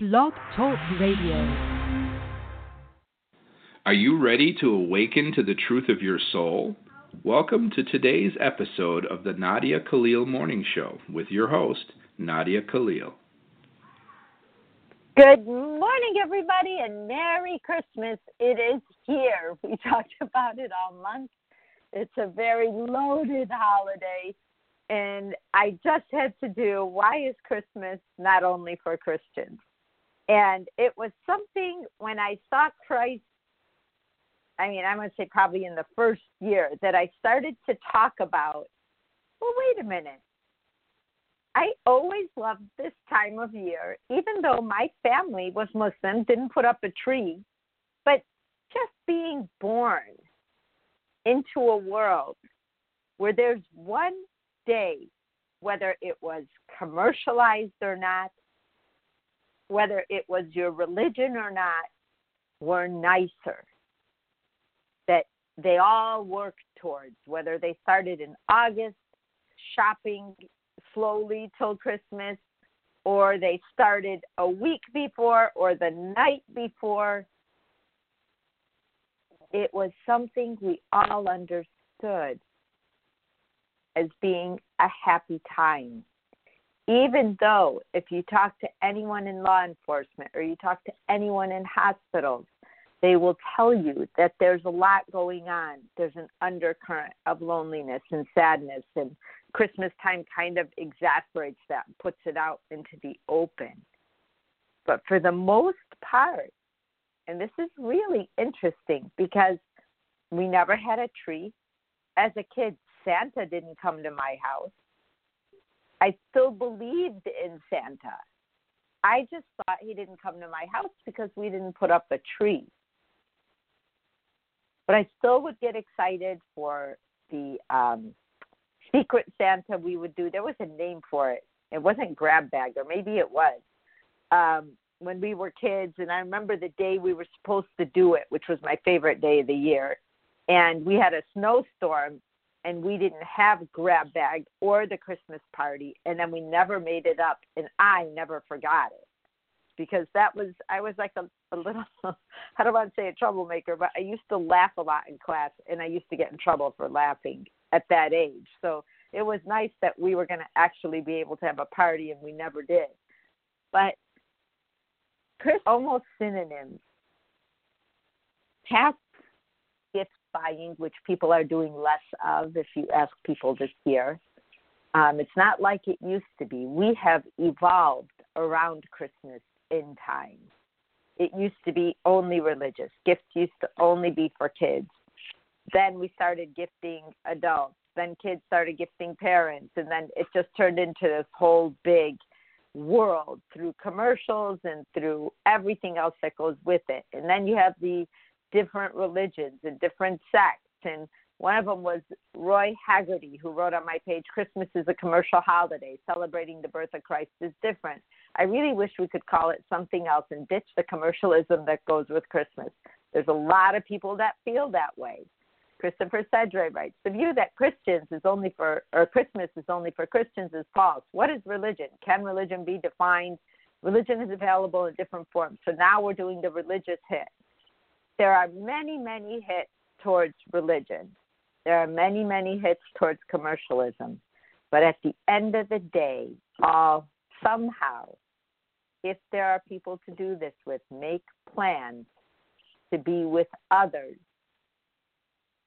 Blog Talk Radio. Are you ready to awaken to the truth of your soul? Welcome to today's episode of the Nadia Khalil Morning Show with your host, Nadia Khalil. Good morning, everybody, and Merry Christmas. It is here. We talked about it all month. It's a very loaded holiday. And I just had to do why is Christmas not only for Christians? And it was something when I saw Christ, I mean, I'm going to say probably in the first year, that I started to talk about, well, wait a minute. I always loved this time of year, even though my family was Muslim, didn't put up a tree, but just being born into a world where there's one day, whether it was commercialized or not, whether it was your religion or not, were nicer. That they all worked towards, whether they started in August, shopping slowly till Christmas, or they started a week before or the night before. It was something we all understood as being a happy time even though if you talk to anyone in law enforcement or you talk to anyone in hospitals, they will tell you that there's a lot going on. There's an undercurrent of loneliness and sadness, and Christmas time kind of exasperates that, puts it out into the open. But for the most part, and this is really interesting because we never had a tree. As a kid, Santa didn't come to my house. I still believed in Santa. I just thought he didn't come to my house because we didn't put up a tree. But I still would get excited for the um, secret Santa we would do. There was a name for it. It wasn't grab bag, or maybe it was. Um, when we were kids, and I remember the day we were supposed to do it, which was my favorite day of the year. And we had a snowstorm, and we didn't have grab bag or the Christmas party, and then we never made it up, and I never forgot it because that was I was like a, a little I don't want to say a troublemaker, but I used to laugh a lot in class, and I used to get in trouble for laughing at that age. So it was nice that we were going to actually be able to have a party, and we never did. But Chris, almost synonyms. Past buying, which people are doing less of if you ask people this year. Um, it's not like it used to be. We have evolved around Christmas in time. It used to be only religious. Gifts used to only be for kids. Then we started gifting adults. Then kids started gifting parents. And then it just turned into this whole big world through commercials and through everything else that goes with it. And then you have the different religions and different sects. And one of them was Roy Haggerty, who wrote on my page, Christmas is a commercial holiday. Celebrating the birth of Christ is different. I really wish we could call it something else and ditch the commercialism that goes with Christmas. There's a lot of people that feel that way. Christopher Sedre writes, the view that Christians is only for, or Christmas is only for Christians is false. What is religion? Can religion be defined? Religion is available in different forms. So now we're doing the religious hit there are many, many hits towards religion. There are many, many hits towards commercialism. But at the end of the day, all somehow, if there are people to do this with, make plans to be with others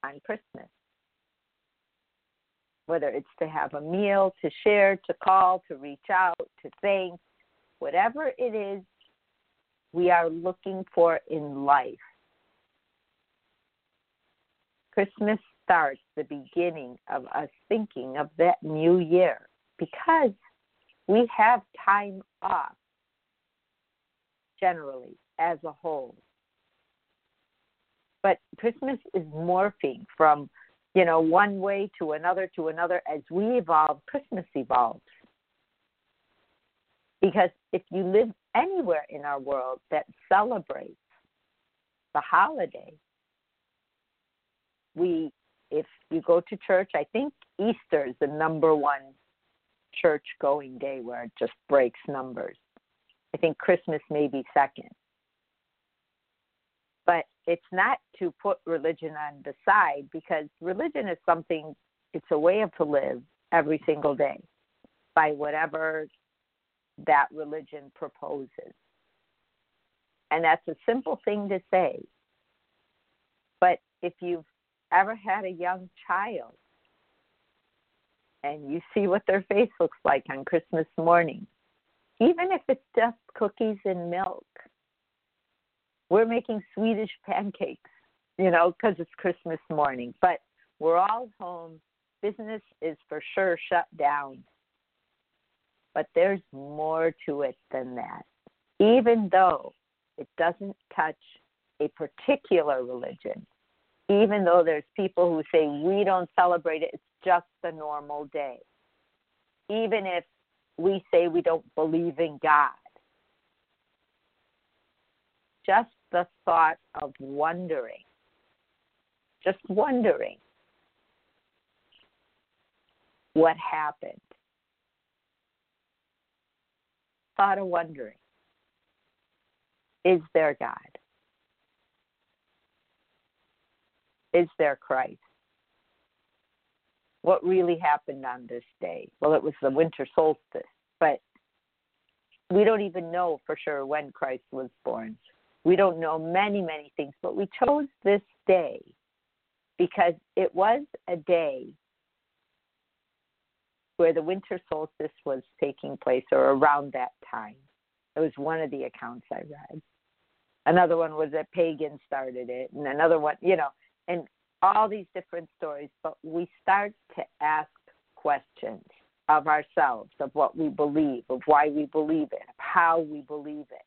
on Christmas. Whether it's to have a meal, to share, to call, to reach out, to thank, whatever it is we are looking for in life Christmas starts the beginning of us thinking of that new year because we have time off generally as a whole. But Christmas is morphing from, you know, one way to another to another as we evolve, Christmas evolves. Because if you live anywhere in our world that celebrates the holiday, we if you go to church, I think Easter is the number one church going day where it just breaks numbers. I think Christmas may be second. But it's not to put religion on the side because religion is something, it's a way of to live every single day by whatever that religion proposes. And that's a simple thing to say. But if you've ever had a young child and you see what their face looks like on Christmas morning, even if it's just cookies and milk, we're making Swedish pancakes, you know, because it's Christmas morning. But we're all home. Business is for sure shut down. But there's more to it than that. Even though it doesn't touch a particular religion, even though there's people who say we don't celebrate it, it's just a normal day. Even if we say we don't believe in God, just the thought of wondering, just wondering what happened. Thought of wondering is there God? Is there Christ? What really happened on this day? Well, it was the winter solstice, but we don't even know for sure when Christ was born. We don't know many, many things, but we chose this day because it was a day where the winter solstice was taking place or around that time. It was one of the accounts I read. Another one was that pagans started it, and another one, you know, and all these different stories. But we start to ask questions of ourselves, of what we believe, of why we believe it, of how we believe it.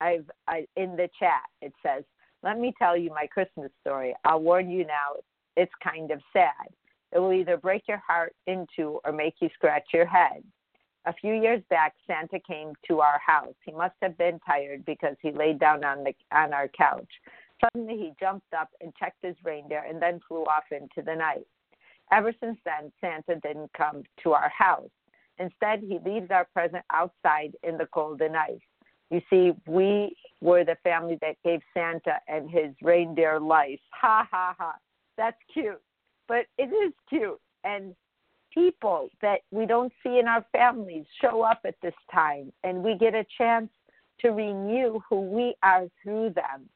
I've I, in the chat it says, "Let me tell you my Christmas story. I'll warn you now, it's kind of sad. It will either break your heart into or make you scratch your head." A few years back, Santa came to our house. He must have been tired because he laid down on the on our couch. Suddenly, he jumped up and checked his reindeer and then flew off into the night. Ever since then, Santa didn't come to our house. Instead, he leaves our present outside in the cold and ice. You see, we were the family that gave Santa and his reindeer life. Ha ha ha. That's cute. But it is cute. And people that we don't see in our families show up at this time, and we get a chance to renew who we are through them.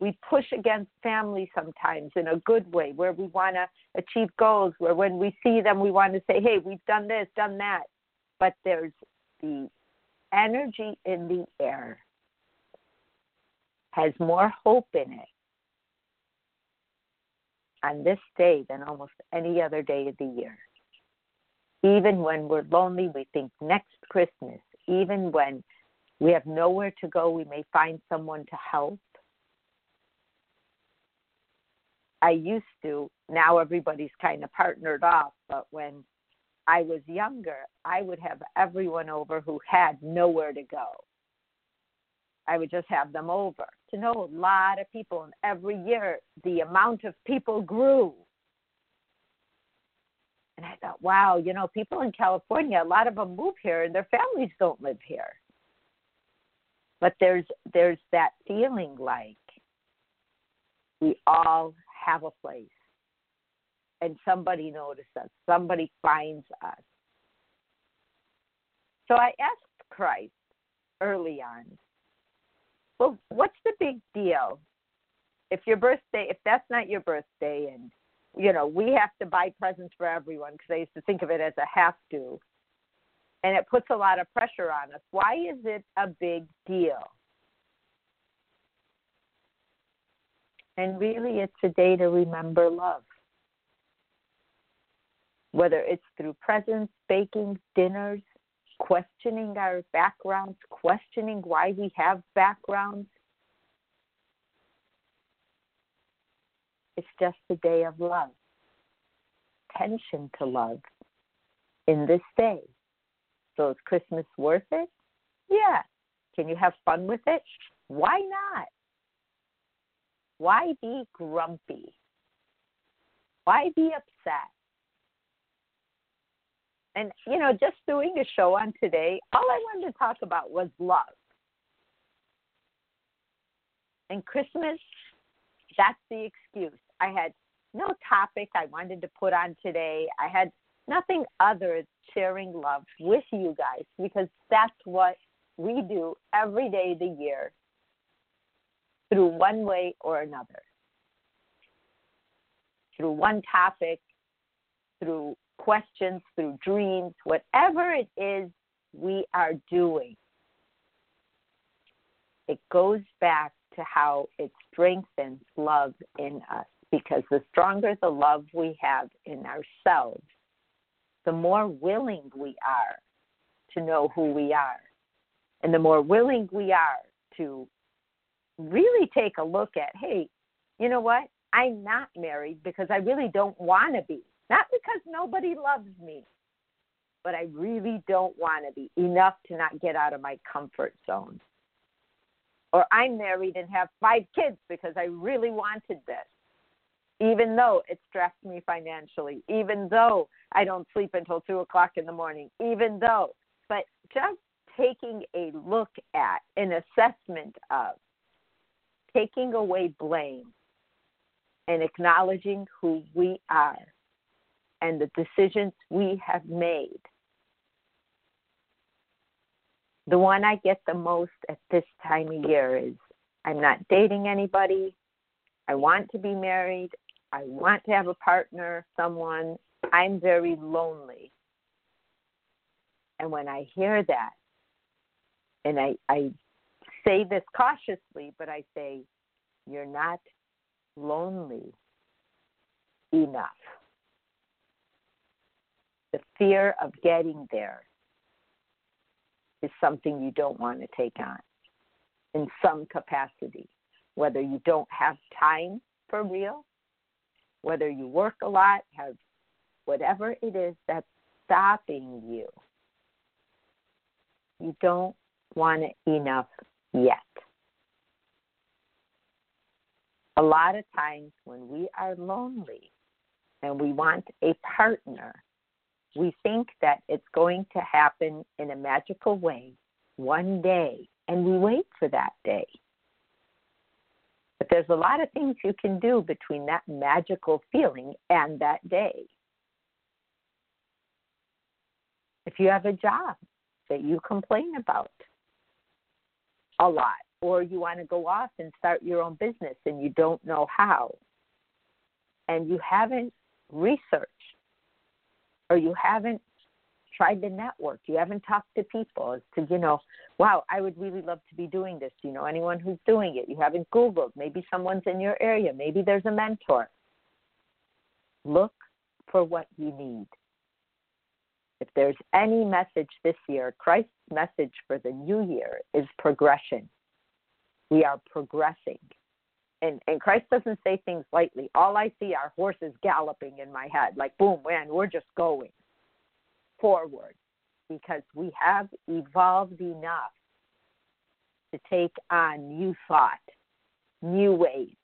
We push against family sometimes in a good way, where we want to achieve goals, where when we see them, we want to say, hey, we've done this, done that. But there's the energy in the air has more hope in it on this day than almost any other day of the year. Even when we're lonely, we think next Christmas. Even when we have nowhere to go, we may find someone to help. I used to, now everybody's kind of partnered off, but when I was younger, I would have everyone over who had nowhere to go. I would just have them over to know a lot of people. And every year, the amount of people grew. And I thought, wow, you know, people in California, a lot of them move here and their families don't live here. But there's there's that feeling like we all have a place and somebody notices us, somebody finds us. So I asked Christ early on, well, what's the big deal? If your birthday, if that's not your birthday, and you know we have to buy presents for everyone because I used to think of it as a have to, and it puts a lot of pressure on us. Why is it a big deal? And really, it's a day to remember love whether it's through presents, baking, dinners, questioning our backgrounds, questioning why we have backgrounds. It's just a day of love, tension to love in this day. So is Christmas worth it? Yeah. Can you have fun with it? Why not? Why be grumpy? Why be upset? And, you know, just doing a show on today, all I wanted to talk about was love. And Christmas, that's the excuse. I had no topic I wanted to put on today. I had nothing other than sharing love with you guys because that's what we do every day of the year through one way or another. Through one topic, through questions, through dreams, whatever it is we are doing, it goes back to how it strengthens love in us. Because the stronger the love we have in ourselves, the more willing we are to know who we are. And the more willing we are to really take a look at, hey, you know what? I'm not married because I really don't want to be. Not because nobody loves me, but I really don't want to be enough to not get out of my comfort zone. Or I'm married and have five kids because I really wanted this, even though it stressed me financially, even though I don't sleep until two o'clock in the morning, even though, but just taking a look at an assessment of taking away blame and acknowledging who we are and the decisions we have made. The one I get the most at this time of year is I'm not dating anybody. I want to be married. I want to have a partner, someone. I'm very lonely. And when I hear that, and I, I say this cautiously, but I say, you're not lonely enough the fear of getting there is something you don't want to take on in some capacity, whether you don't have time for real, whether you work a lot, have whatever it is that's stopping you. You don't want it enough yet. A lot of times when we are lonely and we want a partner, we think that it's going to happen in a magical way one day, and we wait for that day. But there's a lot of things you can do between that magical feeling and that day. If you have a job that you complain about a lot, or you want to go off and start your own business and you don't know how, and you haven't researched or you haven't tried to network, you haven't talked to people as to, you know, wow, I would really love to be doing this. Do you know anyone who's doing it? You haven't Googled. Maybe someone's in your area. Maybe there's a mentor. Look for what you need. If there's any message this year, Christ's message for the new year is progression. We are progressing and and Christ doesn't say things lightly. All I see are horses galloping in my head, like boom, man, we're just going forward because we have evolved enough to take on new thought, new ways,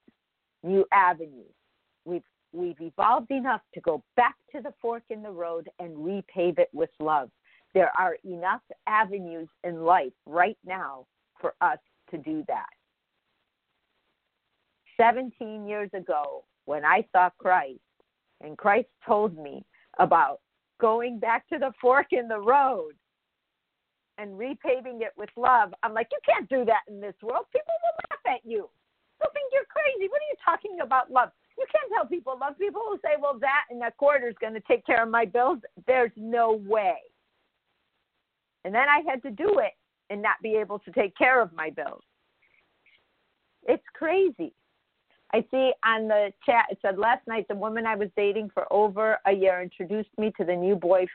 new avenues. We've we've evolved enough to go back to the fork in the road and repave it with love. There are enough avenues in life right now for us to do that. 17 years ago when I saw Christ and Christ told me about going back to the fork in the road and repaving it with love, I'm like, you can't do that in this world. People will laugh at you. They'll think you're crazy. What are you talking about love? You can't tell people love. People will say, well, that and that quarter is going to take care of my bills. There's no way. And then I had to do it and not be able to take care of my bills. It's crazy. I see on the chat it said last night the woman I was dating for over a year introduced me to the new boy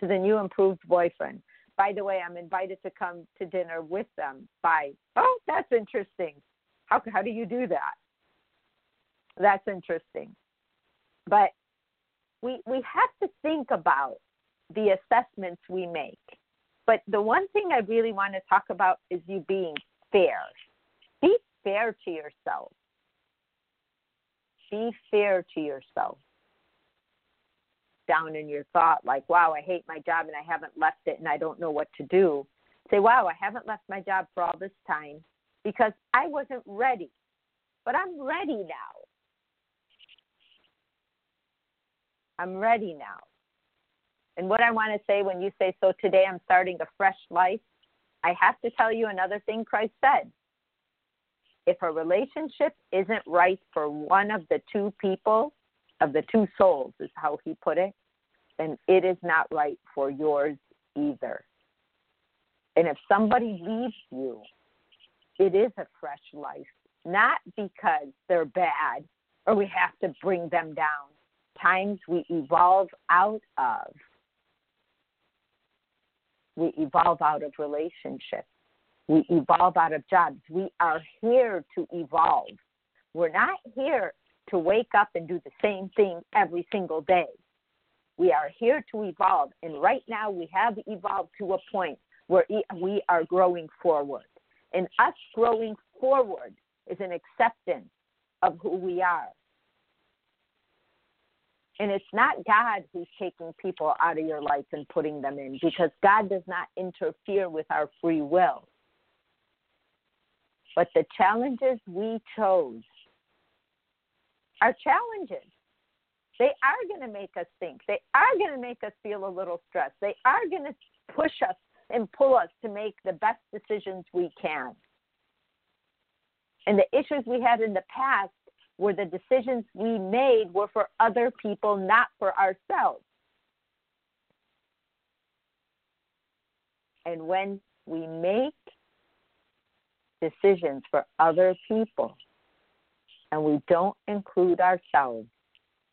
to the new improved boyfriend. By the way, I'm invited to come to dinner with them. Bye. Oh, that's interesting. How how do you do that? That's interesting. But we we have to think about the assessments we make. But the one thing I really want to talk about is you being fair. Be fair to yourself be fair to yourself. down in your thought, like, wow, I hate my job and I haven't left it and I don't know what to do, say, wow, I haven't left my job for all this time because I wasn't ready. But I'm ready now. I'm ready now. And what I want to say when you say, so today I'm starting a fresh life, I have to tell you another thing Christ said. If a relationship isn't right for one of the two people, of the two souls, is how he put it, then it is not right for yours either. And if somebody leaves you, it is a fresh life, not because they're bad or we have to bring them down. Times we evolve out of. We evolve out of relationships. We evolve out of jobs. We are here to evolve. We're not here to wake up and do the same thing every single day. We are here to evolve. And right now, we have evolved to a point where we are growing forward. And us growing forward is an acceptance of who we are. And it's not God who's taking people out of your life and putting them in because God does not interfere with our free will. But the challenges we chose are challenges. They are going to make us think. They are going to make us feel a little stressed. They are going to push us and pull us to make the best decisions we can. And the issues we had in the past were the decisions we made were for other people, not for ourselves. And when we make decisions for other people and we don't include ourselves,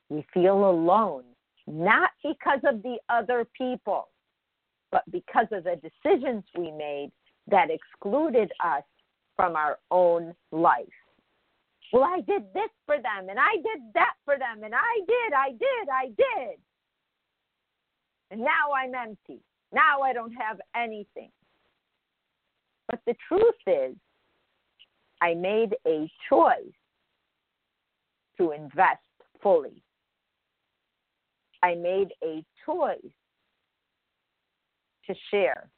we feel alone, not because of the other people, but because of the decisions we made that excluded us from our own life. Well, I did this for them, and I did that for them, and I did, I did, I did. And now I'm empty. Now I don't have anything. But the truth is, I made a choice to invest fully. I made a choice to share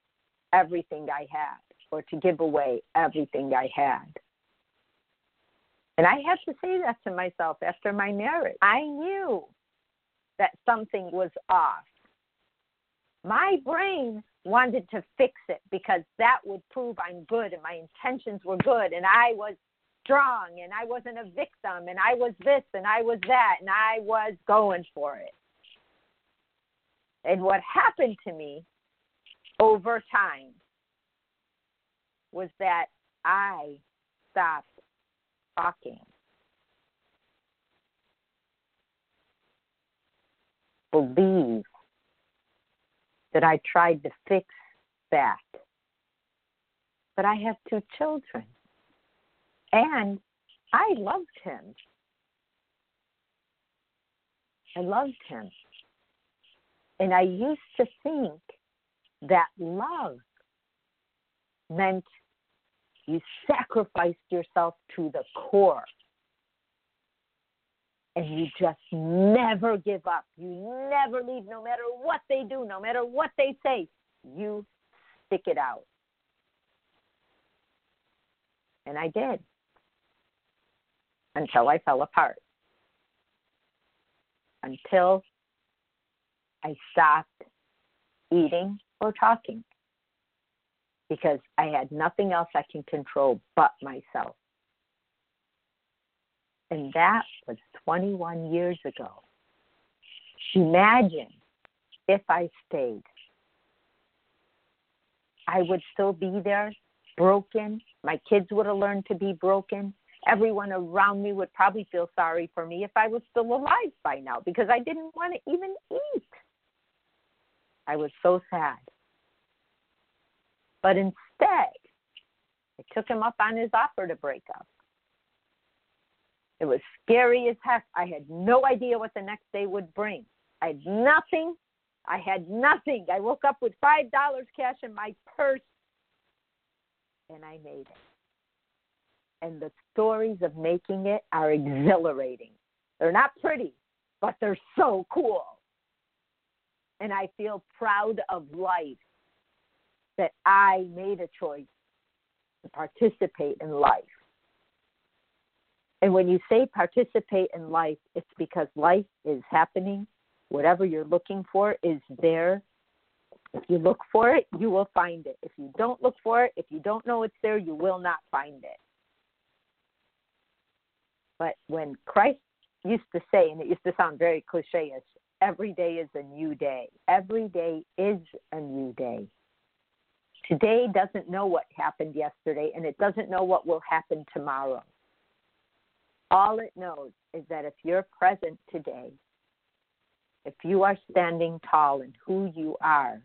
everything I had or to give away everything I had. And I had to say that to myself after my marriage. I knew that something was off. My brain wanted to fix it because that would prove I'm good and my intentions were good and I was strong and I wasn't a victim and I was this and I was that and I was going for it. And what happened to me over time was that I stopped talking. Believe that I tried to fix that. But I have two children. And I loved him. I loved him. And I used to think that love meant you sacrificed yourself to the core. And you just never give up. You never leave, no matter what they do, no matter what they say. You stick it out. And I did until I fell apart. Until I stopped eating or talking because I had nothing else I can control but myself. And that was 21 years ago. Imagine if I stayed. I would still be there, broken. My kids would have learned to be broken. Everyone around me would probably feel sorry for me if I was still alive by now because I didn't want to even eat. I was so sad. But instead, I took him up on his offer to break up. It was scary as heck. I had no idea what the next day would bring. I had nothing. I had nothing. I woke up with $5 cash in my purse and I made it. And the stories of making it are exhilarating. They're not pretty, but they're so cool. and I feel proud of life that I made a choice to participate in life. And when you say participate in life, it's because life is happening. Whatever you're looking for is there. If you look for it, you will find it. If you don't look for it, if you don't know it's there, you will not find it. But when Christ used to say, and it used to sound very cliche ish, every day is a new day. Every day is a new day. Today doesn't know what happened yesterday, and it doesn't know what will happen tomorrow. All it knows is that if you're present today, if you are standing tall in who you are,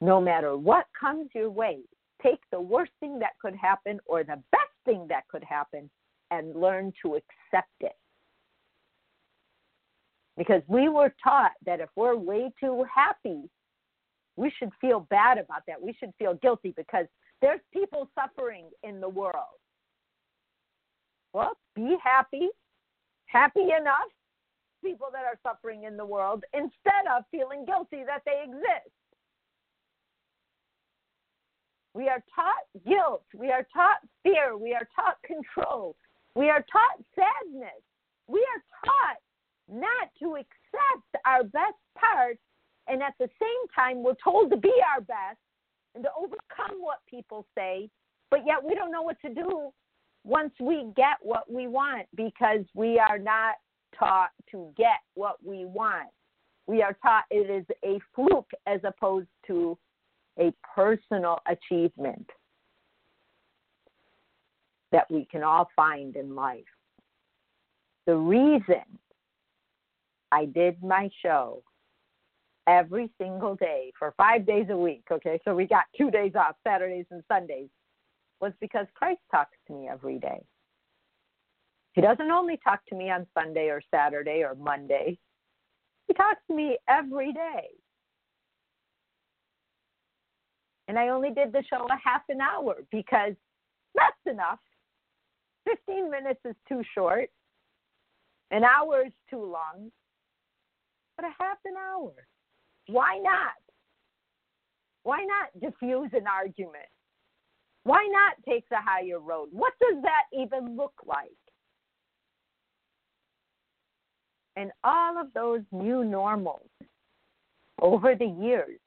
no matter what comes your way, take the worst thing that could happen or the best thing that could happen and learn to accept it. Because we were taught that if we're way too happy, we should feel bad about that. We should feel guilty because there's people suffering in the world. Well, be happy, happy enough, people that are suffering in the world, instead of feeling guilty that they exist. We are taught guilt. We are taught fear. We are taught control. We are taught sadness. We are taught not to accept our best parts, and at the same time, we're told to be our best and to overcome what people say, but yet we don't know what to do once we get what we want because we are not taught to get what we want. We are taught it is a fluke as opposed to a personal achievement that we can all find in life. The reason I did my show every single day for five days a week, okay, so we got two days off, Saturdays and Sundays, was because Christ talks to me every day. He doesn't only talk to me on Sunday or Saturday or Monday, he talks to me every day. And I only did the show a half an hour because that's enough. 15 minutes is too short, an hour is too long, but a half an hour. Why not? Why not diffuse an argument? Why not take the higher road? What does that even look like? And all of those new normals over the years,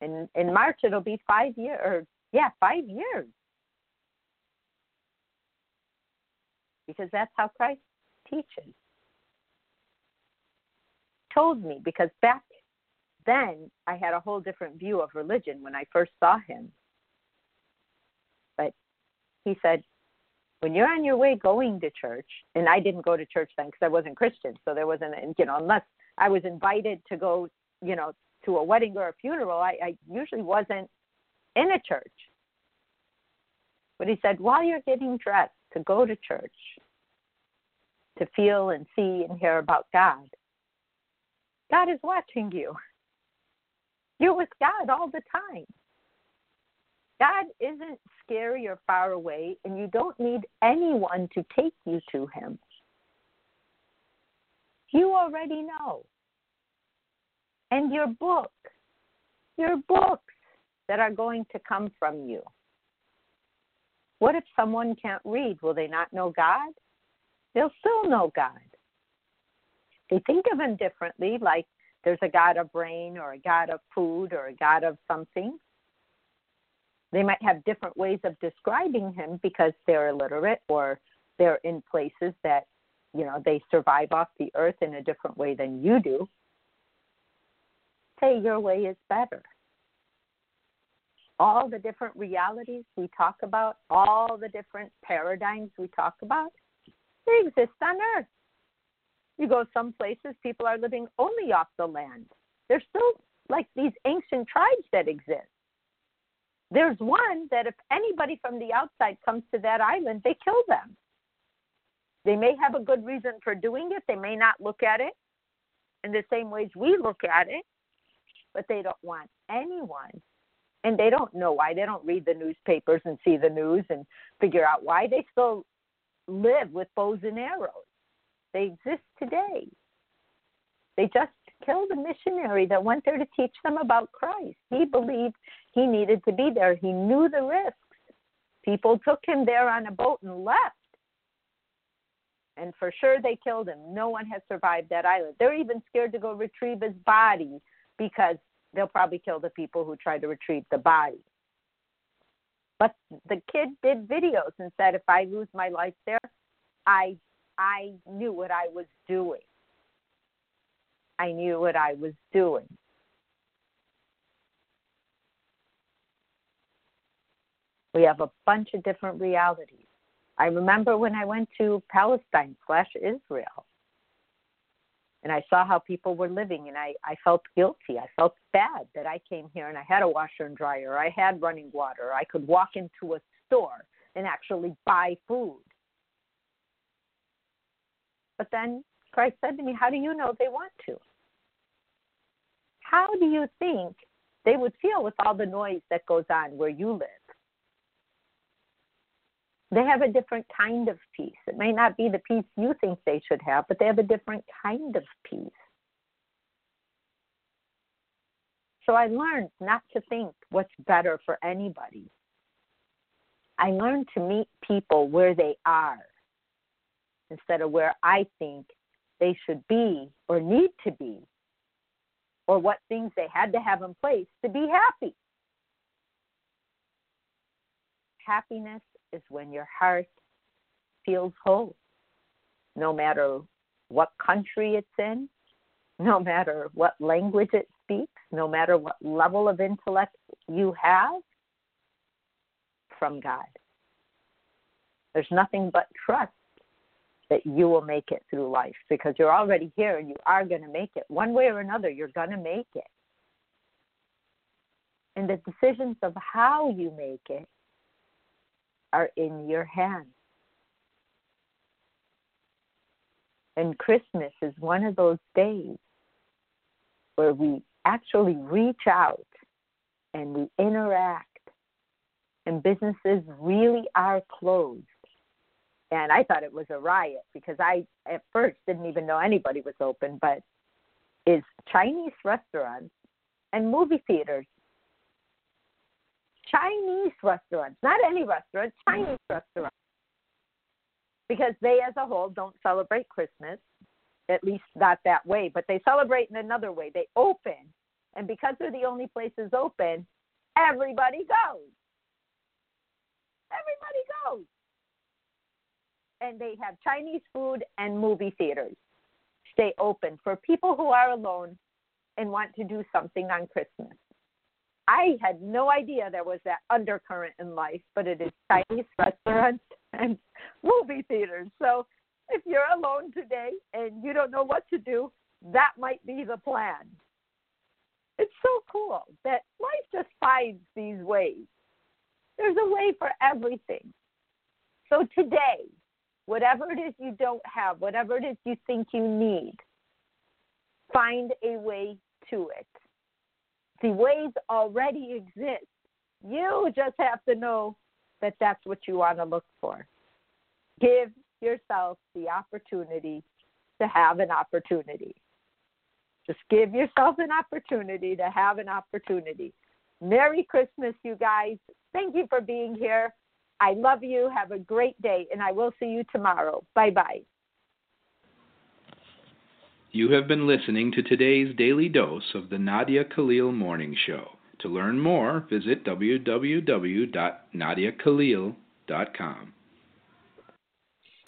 in, in March it'll be five years, or yeah, five years. Because that's how Christ teaches. Told me, because back then I had a whole different view of religion when I first saw him. But he said, when you're on your way going to church, and I didn't go to church then because I wasn't Christian, so there wasn't, you know, unless I was invited to go, you know, to a wedding or a funeral, I, I usually wasn't in a church. But he said, while you're getting dressed to go to church, to feel and see and hear about God, God is watching you. You're with God all the time. God isn't scary or far away, and you don't need anyone to take you to Him. You already know. And your book, your books that are going to come from you. What if someone can't read? Will they not know God? They'll still know God. They think of Him differently, like there's a god of rain or a god of food or a god of something. They might have different ways of describing him because they're illiterate or they're in places that, you know, they survive off the earth in a different way than you do. Say your way is better. All the different realities we talk about, all the different paradigms we talk about, they exist on earth. You go some places, people are living only off the land. There's still like these ancient tribes that exist. There's one that if anybody from the outside comes to that island, they kill them. They may have a good reason for doing it. They may not look at it in the same ways we look at it, but they don't want anyone. And they don't know why. They don't read the newspapers and see the news and figure out why. They still live with bows and arrows. They exist today. They just killed a missionary that went there to teach them about Christ. He believed he needed to be there. He knew the risks. People took him there on a boat and left. And for sure they killed him. No one has survived that island. They're even scared to go retrieve his body because they'll probably kill the people who try to retrieve the body. But the kid did videos and said, if I lose my life there, I I knew what I was doing. I knew what I was doing. We have a bunch of different realities. I remember when I went to Palestine slash Israel and I saw how people were living and I, I felt guilty. I felt bad that I came here and I had a washer and dryer, I had running water, I could walk into a store and actually buy food. But then Christ said to me, How do you know they want to? How do you think they would feel with all the noise that goes on where you live? They have a different kind of peace. It may not be the peace you think they should have, but they have a different kind of peace. So I learned not to think what's better for anybody. I learned to meet people where they are instead of where I think they should be or need to be, or what things they had to have in place to be happy. Happiness is when your heart feels whole, no matter what country it's in, no matter what language it speaks, no matter what level of intellect you have from God. There's nothing but trust that you will make it through life because you're already here and you are going to make it. One way or another, you're going to make it. And the decisions of how you make it are in your hands. And Christmas is one of those days where we actually reach out and we interact, and businesses really are closed. And I thought it was a riot because I, at first, didn't even know anybody was open, but is Chinese restaurants and movie theaters Chinese restaurants, not any restaurant, Chinese restaurants. Because they as a whole don't celebrate Christmas, at least not that way, but they celebrate in another way. They open, and because they're the only places open, everybody goes. Everybody goes. And they have Chinese food and movie theaters stay open for people who are alone and want to do something on Christmas. I had no idea there was that undercurrent in life, but it is Chinese restaurants and movie theaters. So if you're alone today and you don't know what to do, that might be the plan. It's so cool that life just finds these ways. There's a way for everything. So today, whatever it is you don't have, whatever it is you think you need, find a way to it. The ways already exist. You just have to know that that's what you want to look for. Give yourself the opportunity to have an opportunity. Just give yourself an opportunity to have an opportunity. Merry Christmas, you guys. Thank you for being here. I love you. Have a great day, and I will see you tomorrow. Bye bye. You have been listening to today's daily dose of the Nadia Khalil Morning Show. To learn more, visit www.nadiakhalil.com.